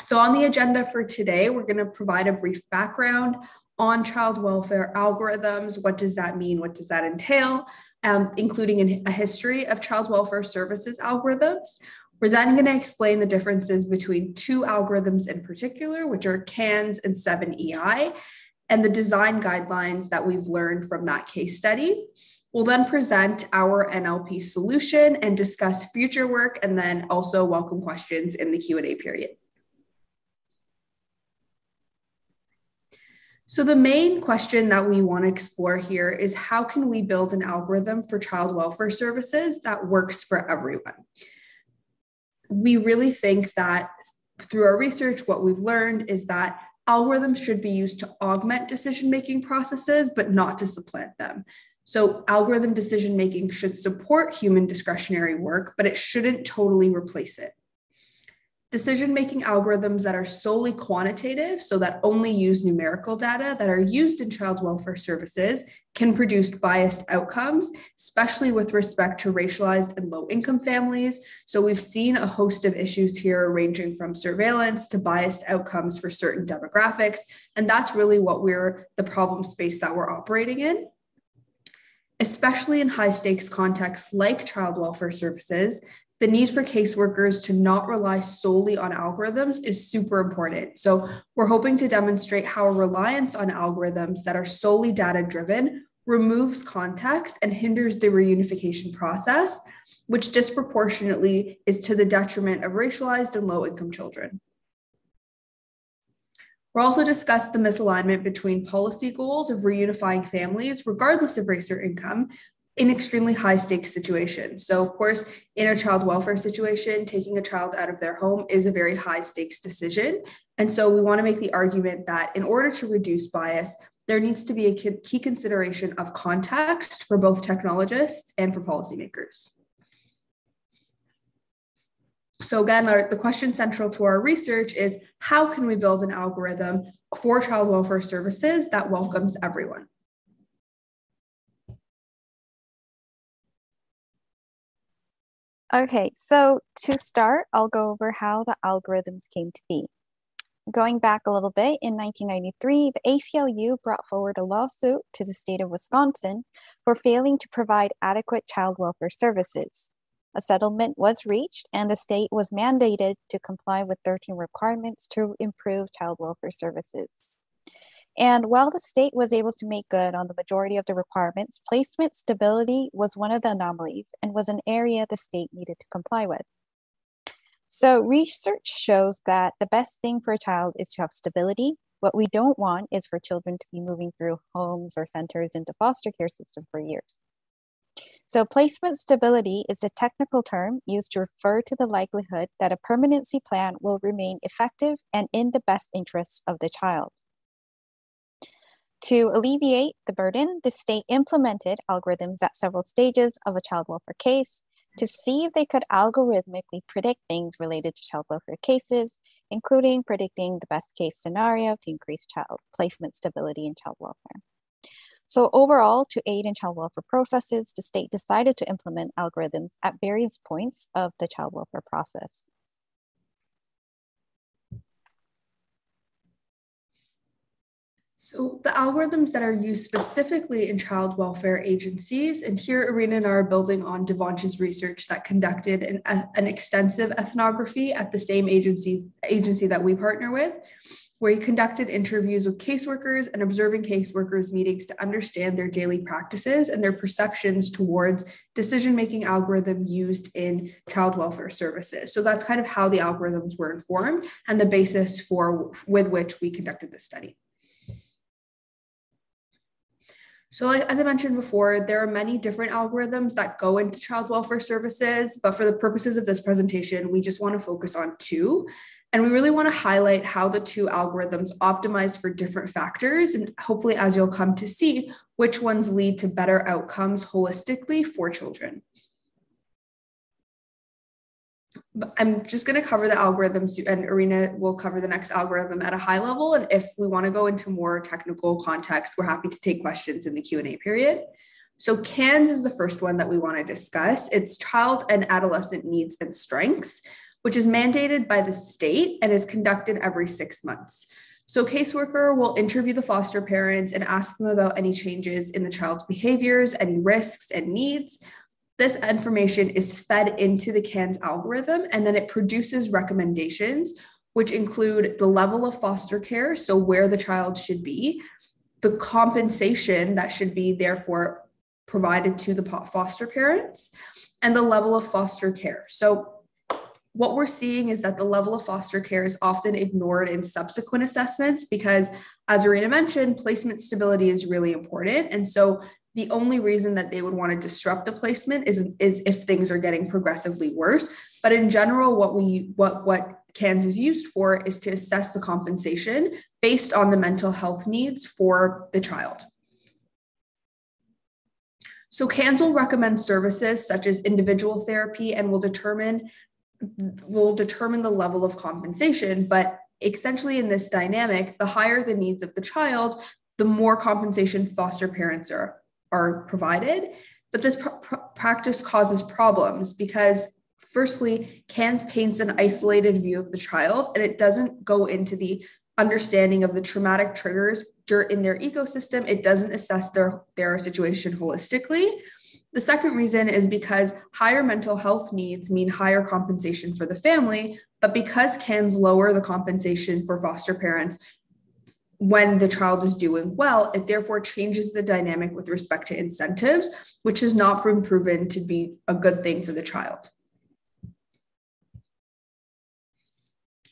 So, on the agenda for today, we're going to provide a brief background on child welfare algorithms. What does that mean? What does that entail? Um, including a history of child welfare services algorithms. We're then going to explain the differences between two algorithms in particular, which are CANS and 7EI, and the design guidelines that we've learned from that case study. We'll then present our NLP solution and discuss future work and then also welcome questions in the Q&A period. So the main question that we want to explore here is how can we build an algorithm for child welfare services that works for everyone? We really think that through our research, what we've learned is that algorithms should be used to augment decision making processes, but not to supplant them. So, algorithm decision making should support human discretionary work, but it shouldn't totally replace it decision making algorithms that are solely quantitative, so that only use numerical data that are used in child welfare services, can produce biased outcomes, especially with respect to racialized and low income families. So we've seen a host of issues here, ranging from surveillance to biased outcomes for certain demographics. And that's really what we're the problem space that we're operating in especially in high stakes contexts like child welfare services, the need for caseworkers to not rely solely on algorithms is super important. So, we're hoping to demonstrate how a reliance on algorithms that are solely data driven removes context and hinders the reunification process, which disproportionately is to the detriment of racialized and low income children. We'll also discuss the misalignment between policy goals of reunifying families, regardless of race or income, in extremely high stakes situations. So, of course, in a child welfare situation, taking a child out of their home is a very high stakes decision. And so, we want to make the argument that in order to reduce bias, there needs to be a key consideration of context for both technologists and for policymakers. So again, our, the question central to our research is how can we build an algorithm for child welfare services that welcomes everyone? Okay, so to start, I'll go over how the algorithms came to be. Going back a little bit, in 1993, the ACLU brought forward a lawsuit to the state of Wisconsin for failing to provide adequate child welfare services. A settlement was reached, and the state was mandated to comply with 13 requirements to improve child welfare services. And while the state was able to make good on the majority of the requirements, placement stability was one of the anomalies and was an area the state needed to comply with. So, research shows that the best thing for a child is to have stability. What we don't want is for children to be moving through homes or centers into foster care system for years. So, placement stability is a technical term used to refer to the likelihood that a permanency plan will remain effective and in the best interests of the child. To alleviate the burden, the state implemented algorithms at several stages of a child welfare case to see if they could algorithmically predict things related to child welfare cases, including predicting the best case scenario to increase child placement stability in child welfare. So overall, to aid in child welfare processes, the state decided to implement algorithms at various points of the child welfare process. So the algorithms that are used specifically in child welfare agencies, and here Irina and I are building on Devansh's research that conducted an, uh, an extensive ethnography at the same agencies, agency that we partner with, where he conducted interviews with caseworkers and observing caseworkers meetings to understand their daily practices and their perceptions towards decision-making algorithm used in child welfare services. So that's kind of how the algorithms were informed and the basis for with which we conducted this study. So, like, as I mentioned before, there are many different algorithms that go into child welfare services, but for the purposes of this presentation, we just want to focus on two. And we really want to highlight how the two algorithms optimize for different factors. And hopefully, as you'll come to see, which ones lead to better outcomes holistically for children. I'm just going to cover the algorithms and Irina will cover the next algorithm at a high level. And if we want to go into more technical context, we're happy to take questions in the Q&A period. So CANS is the first one that we want to discuss. It's child and adolescent needs and strengths. which is mandated by the state and is conducted every six months. So, caseworker will interview the foster parents and ask them about any changes in the child's behaviors, any risks and needs. This information is fed into the CANS algorithm and then it produces recommendations, which include the level of foster care, so where the child should be, the compensation that should be therefore provided to the foster parents, and the level of foster care. So, what we're seeing is that the level of foster care is often ignored in subsequent assessments because, as Irina mentioned, placement stability is really important. And so, the only reason that they would want to disrupt the placement is, is if things are getting progressively worse. But in general, what we what what CANS is used for is to assess the compensation based on the mental health needs for the child. So CANS will recommend services such as individual therapy and will determine will determine the level of compensation, but essentially in this dynamic, the higher the needs of the child, the more compensation foster parents are are provided. But this pr- pr- practice causes problems because firstly, CANS paints an isolated view of the child and it doesn't go into the understanding of the traumatic triggers in their ecosystem. It doesn't assess their, their situation holistically. The second reason is because higher mental health needs mean higher compensation for the family, but because CANS lower the compensation for foster parents when the child is doing well, it therefore changes the dynamic with respect to incentives, which has not been proven to be a good thing for the child.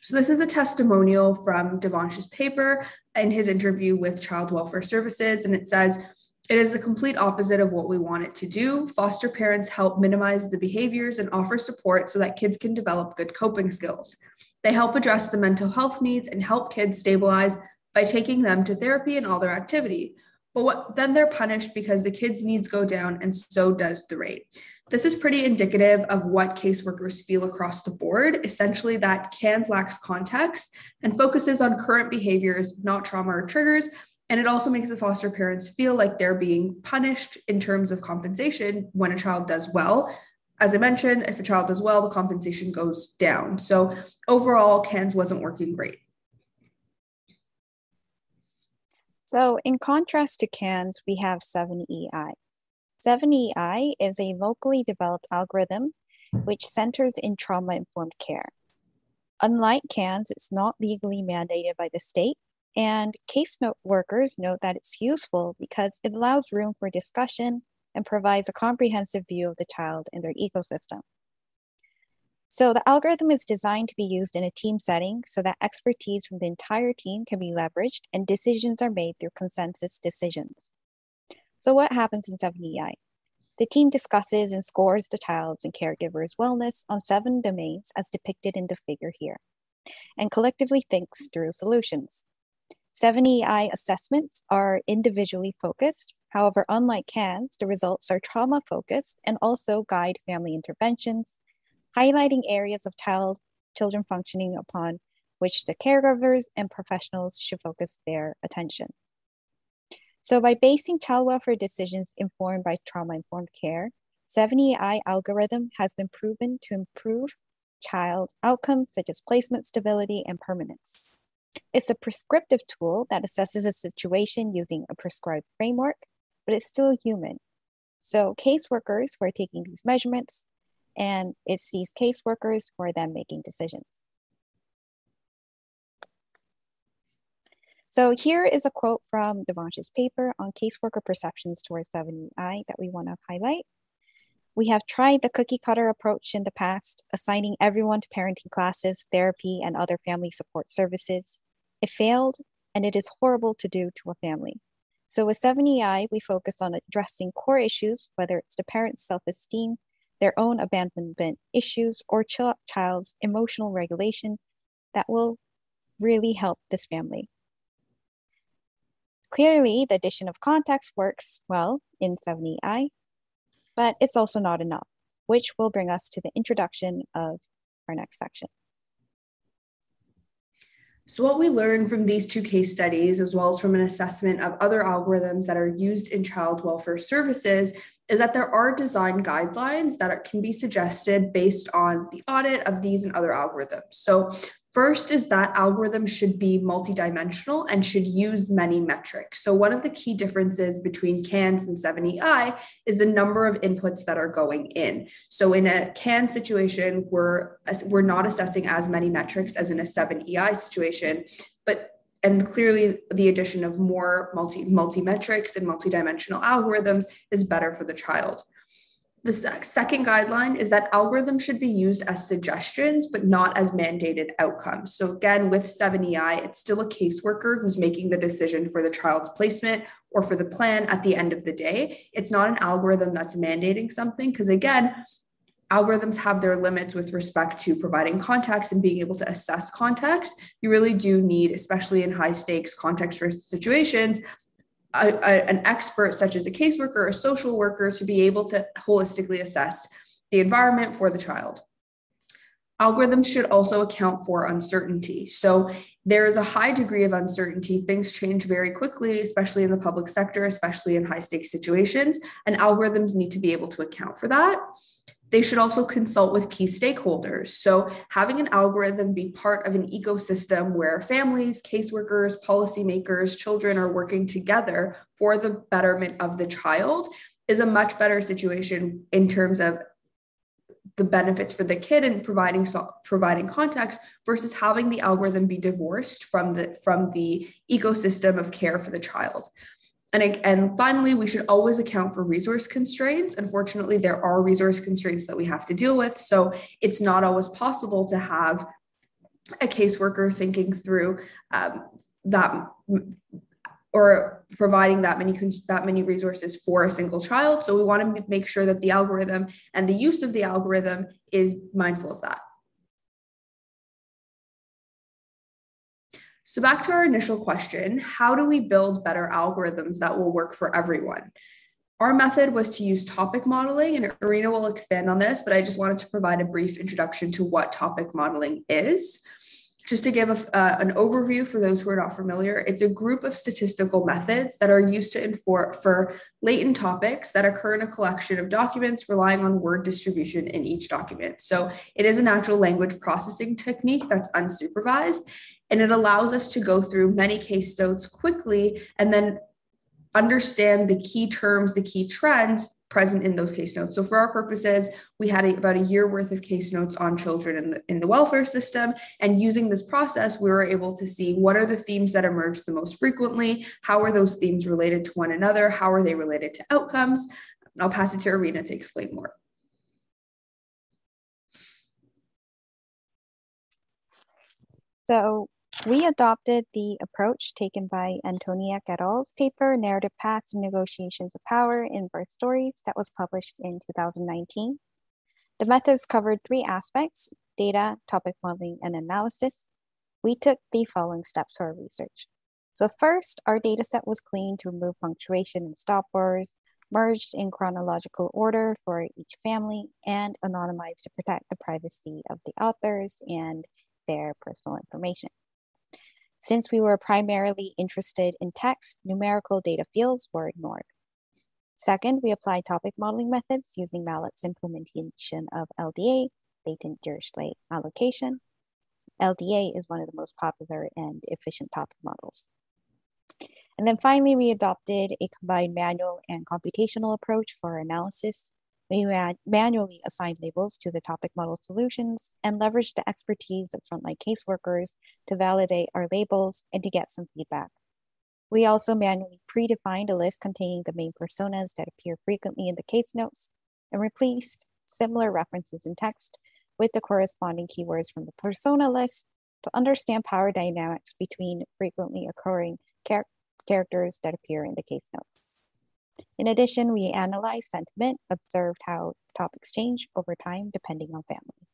So this is a testimonial from Devansh's paper in his interview with Child Welfare Services, and it says, it is the complete opposite of what we want it to do. Foster parents help minimize the behaviors and offer support so that kids can develop good coping skills. They help address the mental health needs and help kids stabilize by taking them to therapy and all their activity. But what, then they're punished because the kids' needs go down and so does the rate. This is pretty indicative of what caseworkers feel across the board, essentially that CANS lacks context and focuses on current behaviors, not trauma or triggers. And it also makes the foster parents feel like they're being punished in terms of compensation when a child does well. As I mentioned, if a child does well, the compensation goes down. So overall, CANS wasn't working great. So in contrast to CANS, we have 7EI. 7EI is a locally developed algorithm which centers in trauma informed care. Unlike CANS, it's not legally mandated by the state, and case note workers note that it's useful because it allows room for discussion and provides a comprehensive view of the child and their ecosystem. So the algorithm is designed to be used in a team setting so that expertise from the entire team can be leveraged and decisions are made through consensus decisions. So what happens in 7EI? The team discusses and scores the child's and caregiver's wellness on seven domains as depicted in the figure here, and collectively thinks through solutions. 7EI assessments are individually focused. However, unlike CANS, the results are trauma focused and also guide family interventions, highlighting areas of child children functioning upon which the caregivers and professionals should focus their attention. So by basing child welfare decisions informed by trauma-informed care, 7EI algorithm has been proven to improve child outcomes such as placement stability and permanence. It's a prescriptive tool that assesses a situation using a prescribed framework, but it's still human. So caseworkers who are taking these measurements, and it's these caseworkers who are then making decisions. So here is a quote from Devansh's paper on caseworker perceptions towards 7EI that we want to highlight. We have tried the cookie cutter approach in the past, assigning everyone to parenting classes, therapy, and other family support services. It failed, and it is horrible to do to a family. So with 7EI, we focus on addressing core issues, whether it's the parent's self-esteem, their own abandonment issues, or ch child's emotional regulation that will really help this family. Clearly, the addition of context works well in 7EI, but it's also not enough, which will bring us to the introduction of our next section. So, what we learned from these two case studies, as well as from an assessment of other algorithms that are used in child welfare services, is that there are design guidelines that can be suggested based on the audit of these and other algorithms. So, First is that algorithms should be multidimensional and should use many metrics. So one of the key differences between CANS and 7EI is the number of inputs that are going in. So in a CAN situation, we're, we're not assessing as many metrics as in a 7EI situation, but and clearly the addition of more multi multi metrics and multidimensional algorithms is better for the child. The second guideline is that algorithms should be used as suggestions, but not as mandated outcomes. So, again, with 7EI, it's still a caseworker who's making the decision for the child's placement or for the plan at the end of the day. It's not an algorithm that's mandating something, because again, algorithms have their limits with respect to providing context and being able to assess context. You really do need, especially in high stakes context rich situations, a, an expert such as a caseworker or a social worker to be able to holistically assess the environment for the child. Algorithms should also account for uncertainty. So there is a high degree of uncertainty. Things change very quickly, especially in the public sector, especially in high stakes situations, and algorithms need to be able to account for that. They should also consult with key stakeholders. So, having an algorithm be part of an ecosystem where families, caseworkers, policymakers, children are working together for the betterment of the child is a much better situation in terms of the benefits for the kid and providing providing context versus having the algorithm be divorced from the from the ecosystem of care for the child. And, and finally, we should always account for resource constraints. Unfortunately, there are resource constraints that we have to deal with. So it's not always possible to have a caseworker thinking through um, that or providing that many that many resources for a single child. So we want to make sure that the algorithm and the use of the algorithm is mindful of that. So, back to our initial question how do we build better algorithms that will work for everyone? Our method was to use topic modeling, and Irina will expand on this, but I just wanted to provide a brief introduction to what topic modeling is. Just to give a, uh, an overview for those who are not familiar, it's a group of statistical methods that are used to inform for latent topics that occur in a collection of documents relying on word distribution in each document. So it is a natural language processing technique that's unsupervised, and it allows us to go through many case notes quickly and then understand the key terms, the key trends present in those case notes. So for our purposes, we had a, about a year worth of case notes on children in the, in the welfare system. And using this process, we were able to see what are the themes that emerge the most frequently, how are those themes related to one another, how are they related to outcomes. I'll pass it to Irina to explain more. So we adopted the approach taken by Antoniak et al.'s paper, Narrative Paths and Negotiations of Power in Birth Stories, that was published in 2019. The methods covered three aspects, data, topic modeling, and analysis. We took the following steps for our research. So first, our data set was cleaned to remove punctuation and stop words, merged in chronological order for each family, and anonymized to protect the privacy of the authors and their personal information. Since we were primarily interested in text, numerical data fields were ignored. Second, we applied topic modeling methods using Mallet's implementation of LDA, latent Dirichlet allocation. LDA is one of the most popular and efficient topic models. And then finally, we adopted a combined manual and computational approach for analysis we manually assign labels to the topic model solutions and leverage the expertise of frontline caseworkers to validate our labels and to get some feedback. We also manually predefined a list containing the main personas that appear frequently in the case notes and replaced similar references in text with the corresponding keywords from the persona list to understand power dynamics between frequently occurring char characters that appear in the case notes. In addition, we analyzed sentiment, observed how topics change over time depending on family.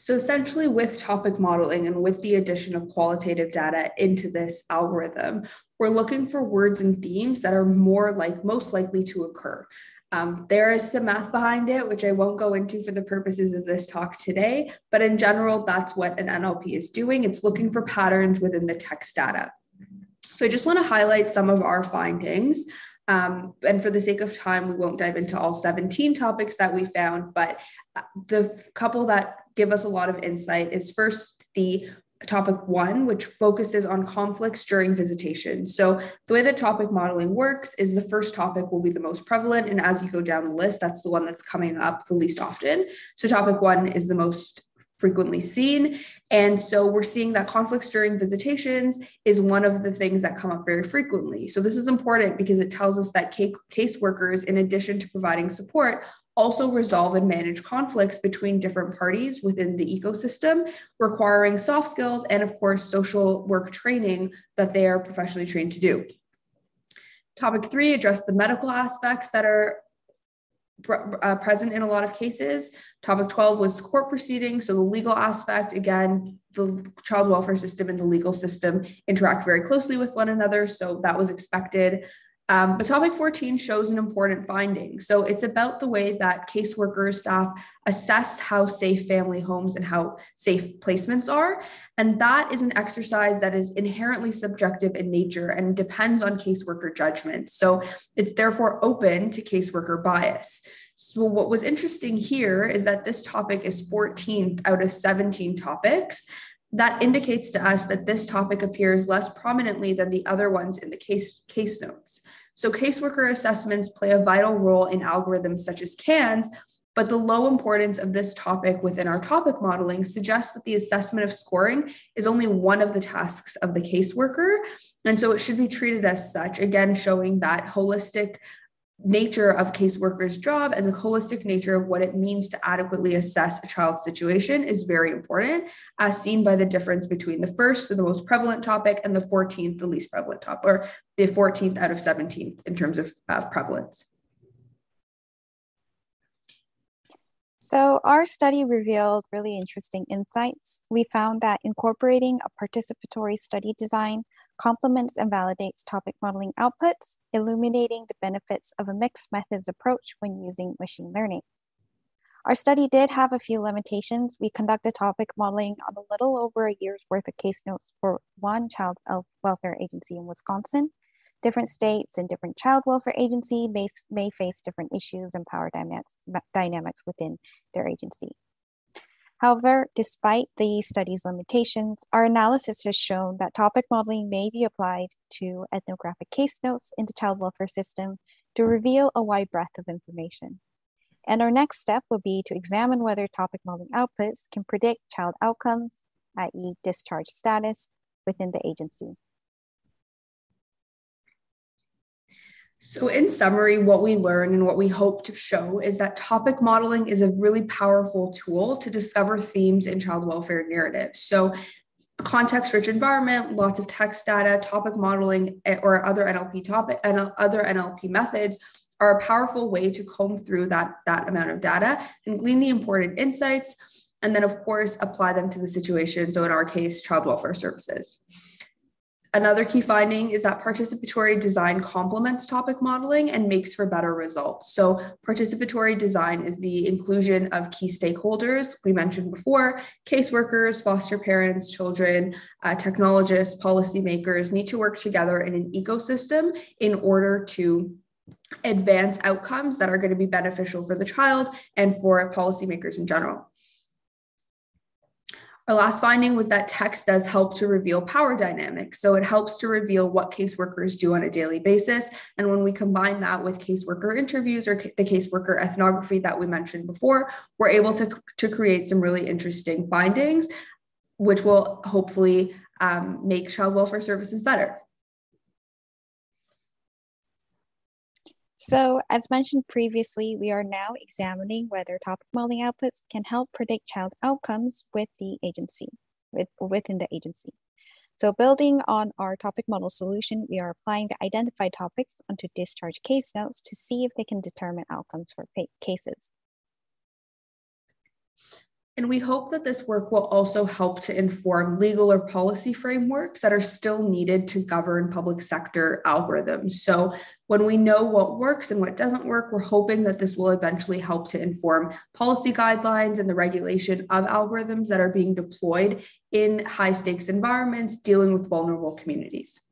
So essentially with topic modeling and with the addition of qualitative data into this algorithm, we're looking for words and themes that are more like most likely to occur. Um, there is some math behind it, which I won't go into for the purposes of this talk today, but in general, that's what an NLP is doing. It's looking for patterns within the text data. So I just want to highlight some of our findings. Um, and for the sake of time, we won't dive into all 17 topics that we found, but uh, the couple that give us a lot of insight is first the topic one, which focuses on conflicts during visitation. So the way that topic modeling works is the first topic will be the most prevalent. And as you go down the list, that's the one that's coming up the least often. So topic one is the most frequently seen. And so we're seeing that conflicts during visitations is one of the things that come up very frequently. So this is important because it tells us that caseworkers, in addition to providing support, also resolve and manage conflicts between different parties within the ecosystem, requiring soft skills and, of course, social work training that they are professionally trained to do. Topic three address the medical aspects that are uh, present in a lot of cases. Topic 12 was court proceedings. So the legal aspect, again, the child welfare system and the legal system interact very closely with one another. So that was expected. Um, but topic 14 shows an important finding. So it's about the way that caseworkers staff assess how safe family homes and how safe placements are. And that is an exercise that is inherently subjective in nature and depends on caseworker judgment. So it's therefore open to caseworker bias. So what was interesting here is that this topic is 14th out of 17 topics that indicates to us that this topic appears less prominently than the other ones in the case, case notes. So caseworker assessments play a vital role in algorithms such as CANS, but the low importance of this topic within our topic modeling suggests that the assessment of scoring is only one of the tasks of the caseworker. And so it should be treated as such, again, showing that holistic nature of caseworkers' job and the holistic nature of what it means to adequately assess a child's situation is very important, as seen by the difference between the first, the most prevalent topic, and the 14th, the least prevalent topic, or the 14th out of 17th in terms of uh, prevalence. So, our study revealed really interesting insights. We found that incorporating a participatory study design complements and validates topic modeling outputs, illuminating the benefits of a mixed methods approach when using machine learning. Our study did have a few limitations. We conducted topic modeling on a little over a year's worth of case notes for one child welfare agency in Wisconsin. Different states and different child welfare agency may, may face different issues and power dynamics, dynamics within their agency. However, despite the study's limitations, our analysis has shown that topic modeling may be applied to ethnographic case notes in the child welfare system to reveal a wide breadth of information. And our next step will be to examine whether topic modeling outputs can predict child outcomes, i.e. discharge status, within the agency. So, in summary, what we learn and what we hope to show is that topic modeling is a really powerful tool to discover themes in child welfare narratives. So, context rich environment, lots of text data, topic modeling, eh, or other NLP topic and other NLP methods are a powerful way to comb through that, that amount of data and glean the important insights. And then, of course, apply them to the situation. So, in our case, child welfare services. Another key finding is that participatory design complements topic modeling and makes for better results. So, participatory design is the inclusion of key stakeholders we mentioned before caseworkers, foster parents, children, uh, technologists, policymakers need to work together in an ecosystem in order to advance outcomes that are going to be beneficial for the child and for policymakers in general. Our last finding was that text does help to reveal power dynamics. So it helps to reveal what caseworkers do on a daily basis. And when we combine that with caseworker interviews or the caseworker ethnography that we mentioned before, we're able to, to create some really interesting findings, which will hopefully um, make child welfare services better. So as mentioned previously, we are now examining whether topic modeling outputs can help predict child outcomes with the agency, with, within the agency. So building on our topic model solution, we are applying the identified topics onto discharge case notes to see if they can determine outcomes for cases. And we hope that this work will also help to inform legal or policy frameworks that are still needed to govern public sector algorithms. So, when we know what works and what doesn't work, we're hoping that this will eventually help to inform policy guidelines and the regulation of algorithms that are being deployed in high stakes environments dealing with vulnerable communities.